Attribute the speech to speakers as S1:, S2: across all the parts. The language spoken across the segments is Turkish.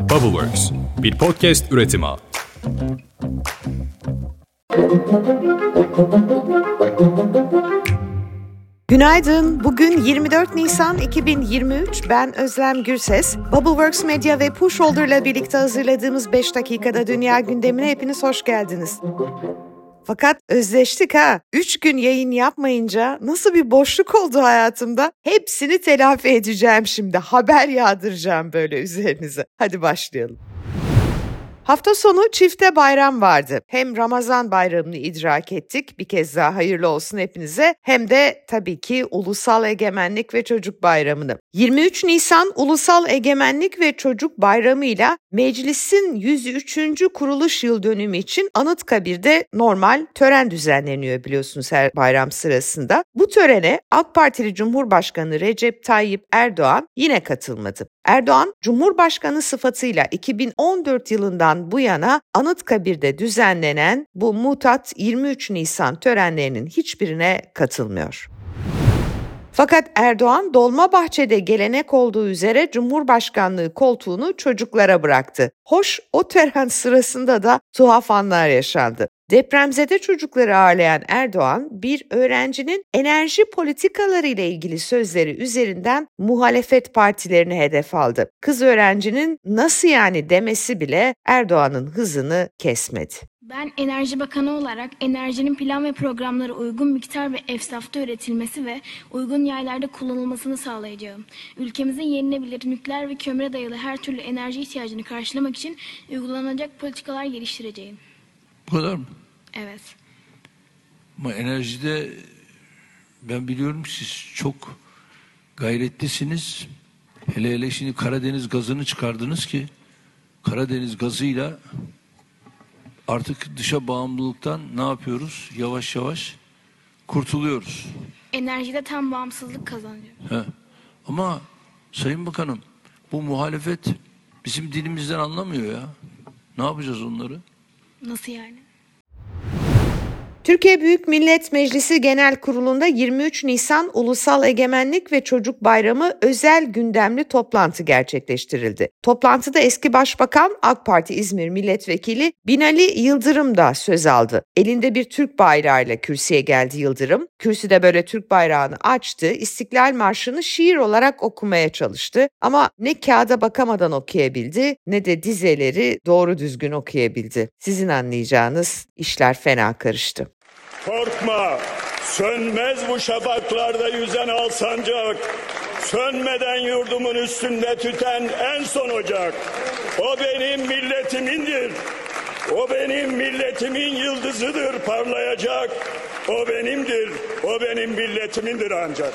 S1: Bubbleworks, bir podcast üretimi.
S2: Günaydın. Bugün 24 Nisan 2023. Ben Özlem Gürses. Bubbleworks Media ve Pushholder ile birlikte hazırladığımız 5 dakikada dünya gündemine hepiniz hoş geldiniz. Fakat özleştik ha. Üç gün yayın yapmayınca nasıl bir boşluk oldu hayatımda. Hepsini telafi edeceğim şimdi. Haber yağdıracağım böyle üzerinize. Hadi başlayalım. Hafta sonu çifte bayram vardı. Hem Ramazan bayramını idrak ettik. Bir kez daha hayırlı olsun hepinize. Hem de tabii ki Ulusal Egemenlik ve Çocuk Bayramını. 23 Nisan Ulusal Egemenlik ve Çocuk Bayramı'yla meclisin 103. kuruluş yıl dönümü için Anıtkabir'de normal tören düzenleniyor biliyorsunuz her bayram sırasında. Bu törene AK Partili Cumhurbaşkanı Recep Tayyip Erdoğan yine katılmadı. Erdoğan, Cumhurbaşkanı sıfatıyla 2014 yılından bu yana Anıtkabir'de düzenlenen bu mutat 23 Nisan törenlerinin hiçbirine katılmıyor. Fakat Erdoğan Dolmabahçe'de gelenek olduğu üzere Cumhurbaşkanlığı koltuğunu çocuklara bıraktı. Hoş o tören sırasında da tuhaf anlar yaşandı. Depremzede çocukları ağırlayan Erdoğan bir öğrencinin enerji politikaları ile ilgili sözleri üzerinden muhalefet partilerini hedef aldı. Kız öğrencinin nasıl yani demesi bile Erdoğan'ın hızını kesmedi.
S3: Ben Enerji Bakanı olarak enerjinin plan ve programları uygun miktar ve efsafta üretilmesi ve uygun yerlerde kullanılmasını sağlayacağım. Ülkemizin yenilebilir nükleer ve kömüre dayalı her türlü enerji ihtiyacını karşılamak için uygulanacak politikalar geliştireceğim.
S4: Bu kadar mı?
S3: Evet.
S4: Ama enerjide ben biliyorum siz çok gayretlisiniz. Hele hele şimdi Karadeniz gazını çıkardınız ki Karadeniz gazıyla artık dışa bağımlılıktan ne yapıyoruz? Yavaş yavaş kurtuluyoruz.
S3: Enerjide tam bağımsızlık kazanıyor.
S4: He. Ama Sayın Bakanım bu muhalefet bizim dilimizden anlamıyor ya. Ne yapacağız onları?
S3: Nasıl yani?
S2: Türkiye Büyük Millet Meclisi Genel Kurulu'nda 23 Nisan Ulusal Egemenlik ve Çocuk Bayramı özel gündemli toplantı gerçekleştirildi. Toplantıda eski Başbakan AK Parti İzmir Milletvekili Binali Yıldırım da söz aldı. Elinde bir Türk bayrağıyla kürsüye geldi Yıldırım. Kürsüde böyle Türk bayrağını açtı, İstiklal Marşı'nı şiir olarak okumaya çalıştı. Ama ne kağıda bakamadan okuyabildi ne de dizeleri doğru düzgün okuyabildi. Sizin anlayacağınız işler fena karıştı.
S5: Korkma, sönmez bu şafaklarda yüzen al sancak. Sönmeden yurdumun üstünde tüten en son ocak. O benim milletimindir. O benim milletimin yıldızıdır parlayacak. O benimdir, o benim milletimindir ancak.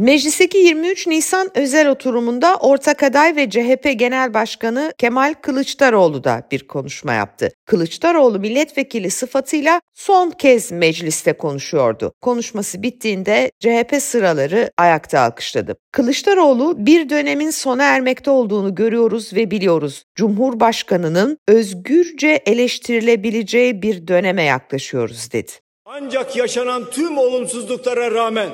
S2: Meclisteki 23 Nisan özel oturumunda ortak aday ve CHP Genel Başkanı Kemal Kılıçdaroğlu da bir konuşma yaptı. Kılıçdaroğlu milletvekili sıfatıyla son kez mecliste konuşuyordu. Konuşması bittiğinde CHP sıraları ayakta alkışladı. Kılıçdaroğlu bir dönemin sona ermekte olduğunu görüyoruz ve biliyoruz. Cumhurbaşkanının özgürce eleştirilebileceği bir döneme yaklaşıyoruz dedi.
S6: Ancak yaşanan tüm olumsuzluklara rağmen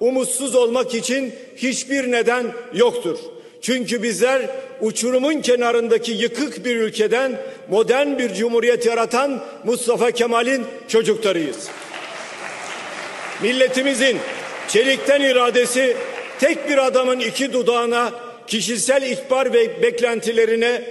S6: umutsuz olmak için hiçbir neden yoktur. Çünkü bizler uçurumun kenarındaki yıkık bir ülkeden modern bir cumhuriyet yaratan Mustafa Kemal'in çocuklarıyız. Milletimizin çelikten iradesi tek bir adamın iki dudağına, kişisel ihbar ve beklentilerine,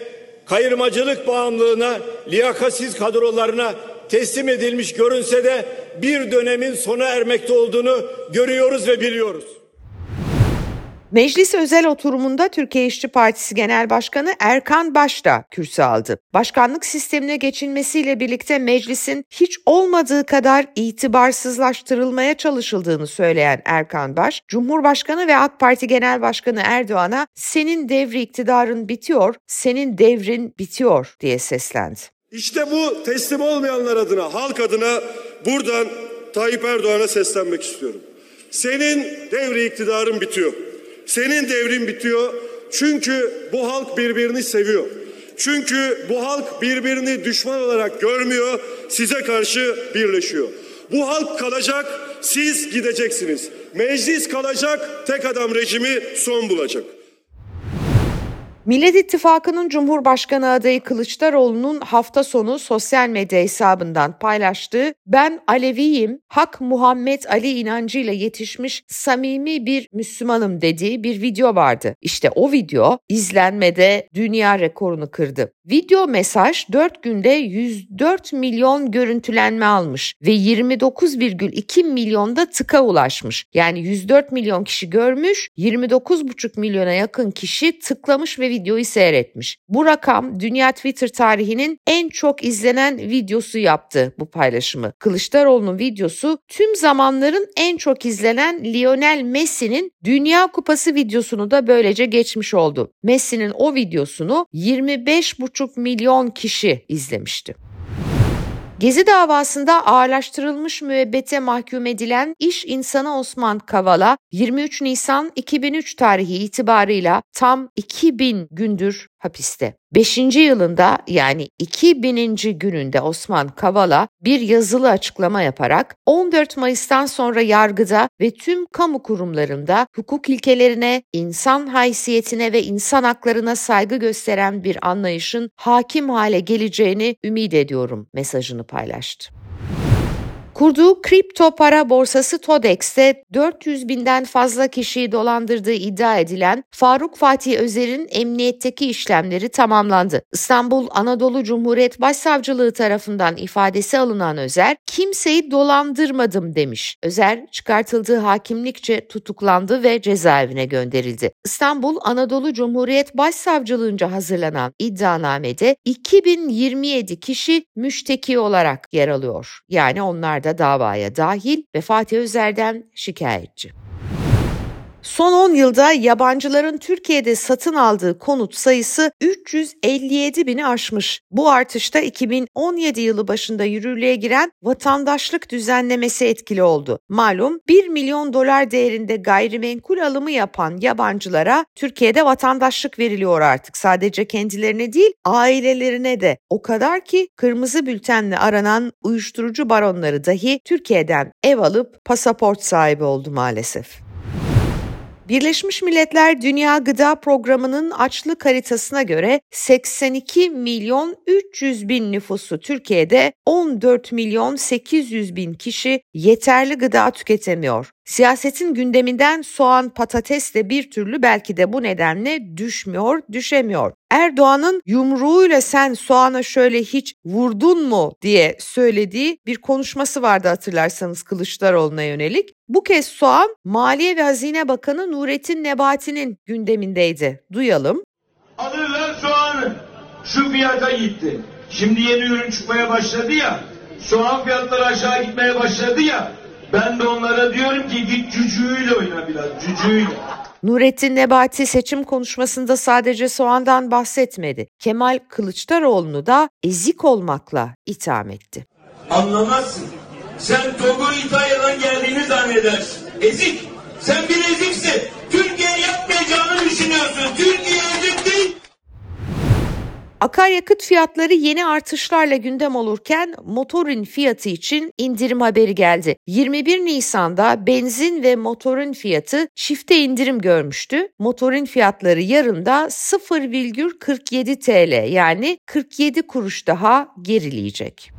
S6: kayırmacılık bağımlılığına, liyakatsiz kadrolarına teslim edilmiş görünse de bir dönemin sona ermekte olduğunu görüyoruz ve biliyoruz.
S2: Meclis özel oturumunda Türkiye İşçi Partisi Genel Başkanı Erkan Baş da kürsü aldı. Başkanlık sistemine geçilmesiyle birlikte meclisin hiç olmadığı kadar itibarsızlaştırılmaya çalışıldığını söyleyen Erkan Baş, Cumhurbaşkanı ve AK Parti Genel Başkanı Erdoğan'a senin devri iktidarın bitiyor, senin devrin bitiyor diye seslendi.
S7: İşte bu teslim olmayanlar adına, halk adına buradan Tayyip Erdoğan'a seslenmek istiyorum. Senin devri iktidarın bitiyor. Senin devrin bitiyor. Çünkü bu halk birbirini seviyor. Çünkü bu halk birbirini düşman olarak görmüyor, size karşı birleşiyor. Bu halk kalacak, siz gideceksiniz. Meclis kalacak, tek adam rejimi son bulacak.
S2: Millet İttifakı'nın Cumhurbaşkanı adayı Kılıçdaroğlu'nun hafta sonu sosyal medya hesabından paylaştığı ben Aleviyim, Hak Muhammed Ali inancıyla yetişmiş samimi bir Müslümanım dediği bir video vardı. İşte o video izlenmede dünya rekorunu kırdı. Video mesaj 4 günde 104 milyon görüntülenme almış ve 29,2 milyonda tıka ulaşmış. Yani 104 milyon kişi görmüş, 29,5 milyona yakın kişi tıklamış ve videoyu seyretmiş. Bu rakam dünya Twitter tarihinin en çok izlenen videosu yaptı bu paylaşımı. Kılıçdaroğlu'nun videosu tüm zamanların en çok izlenen Lionel Messi'nin Dünya Kupası videosunu da böylece geçmiş oldu. Messi'nin o videosunu 25,5 milyon kişi izlemişti. Gezi davasında ağırlaştırılmış müebbete mahkum edilen iş insanı Osman Kavala 23 Nisan 2003 tarihi itibarıyla tam 2000 gündür hapiste. 5. yılında yani 2000. gününde Osman Kavala bir yazılı açıklama yaparak 14 Mayıs'tan sonra yargıda ve tüm kamu kurumlarında hukuk ilkelerine, insan haysiyetine ve insan haklarına saygı gösteren bir anlayışın hakim hale geleceğini ümit ediyorum mesajını paylaştı. Kurduğu kripto para borsası Todex'te 400 binden fazla kişiyi dolandırdığı iddia edilen Faruk Fatih Özer'in emniyetteki işlemleri tamamlandı. İstanbul Anadolu Cumhuriyet Başsavcılığı tarafından ifadesi alınan Özer, kimseyi dolandırmadım demiş. Özer çıkartıldığı hakimlikçe tutuklandı ve cezaevine gönderildi. İstanbul Anadolu Cumhuriyet Başsavcılığınca hazırlanan iddianamede 2027 kişi müşteki olarak yer alıyor. Yani onlar da davaya dahil ve Fatih Özer'den şikayetçi. Son 10 yılda yabancıların Türkiye'de satın aldığı konut sayısı 357 bini aşmış. Bu artışta 2017 yılı başında yürürlüğe giren vatandaşlık düzenlemesi etkili oldu. Malum 1 milyon dolar değerinde gayrimenkul alımı yapan yabancılara Türkiye'de vatandaşlık veriliyor artık. Sadece kendilerine değil ailelerine de. O kadar ki kırmızı bültenle aranan uyuşturucu baronları dahi Türkiye'den ev alıp pasaport sahibi oldu maalesef. Birleşmiş Milletler Dünya Gıda Programı'nın açlık haritasına göre 82 milyon 300 bin nüfusu Türkiye'de 14 milyon 800 bin kişi yeterli gıda tüketemiyor. Siyasetin gündeminden soğan patates de bir türlü belki de bu nedenle düşmüyor, düşemiyor. Erdoğan'ın yumruğuyla sen soğana şöyle hiç vurdun mu diye söylediği bir konuşması vardı hatırlarsanız Kılıçdaroğlu'na yönelik. Bu kez soğan Maliye ve Hazine Bakanı Nurettin Nebati'nin gündemindeydi. Duyalım.
S8: Alırlar soğanı. Şu fiyata gitti. Şimdi yeni ürün çıkmaya başladı ya. Soğan fiyatları aşağı gitmeye başladı ya. Ben de onlara diyorum ki git cücüğüyle oyna biraz cücüğüyle.
S2: Nurettin Nebati seçim konuşmasında sadece soğandan bahsetmedi. Kemal Kılıçdaroğlu'nu da ezik olmakla itham etti.
S8: Anlamazsın. Sen Togo İtalya'dan geldiğini zannedersin. Ezik. Sen bir eziksin. Türkiye
S2: Akaryakıt fiyatları yeni artışlarla gündem olurken motorun fiyatı için indirim haberi geldi. 21 Nisan'da benzin ve motorun fiyatı çifte indirim görmüştü. Motorun fiyatları yarında 0,47 TL yani 47 kuruş daha gerileyecek.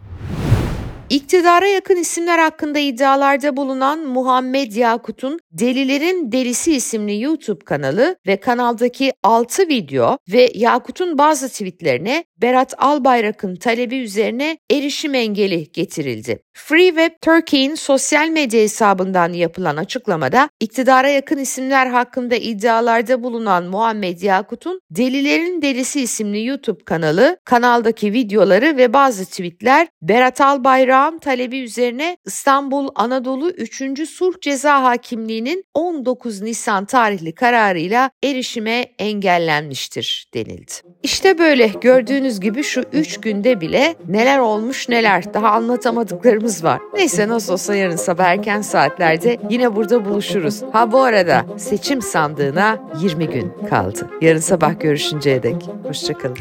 S2: İktidara yakın isimler hakkında iddialarda bulunan Muhammed Yakut'un Delilerin Delisi isimli YouTube kanalı ve kanaldaki 6 video ve Yakut'un bazı tweetlerine Berat Albayrak'ın talebi üzerine erişim engeli getirildi. Free Web Turkey'in sosyal medya hesabından yapılan açıklamada iktidara yakın isimler hakkında iddialarda bulunan Muhammed Yakut'un Delilerin Delisi isimli YouTube kanalı, kanaldaki videoları ve bazı tweetler Berat Albayrak'ın talebi üzerine İstanbul Anadolu 3. Sulh Ceza Hakimliği'nin 19 Nisan tarihli kararıyla erişime engellenmiştir denildi. İşte böyle gördüğünüz gibi şu 3 günde bile neler olmuş neler daha anlatamadıklarımız var. Neyse nasıl olsa yarın sabah erken saatlerde yine burada buluşuruz. Ha bu arada seçim sandığına 20 gün kaldı. Yarın sabah görüşünceye dek. Hoşçakalın.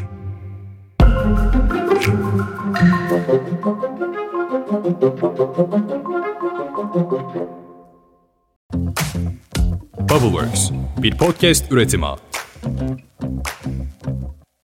S1: Bubbleworks bir podcast üretimi.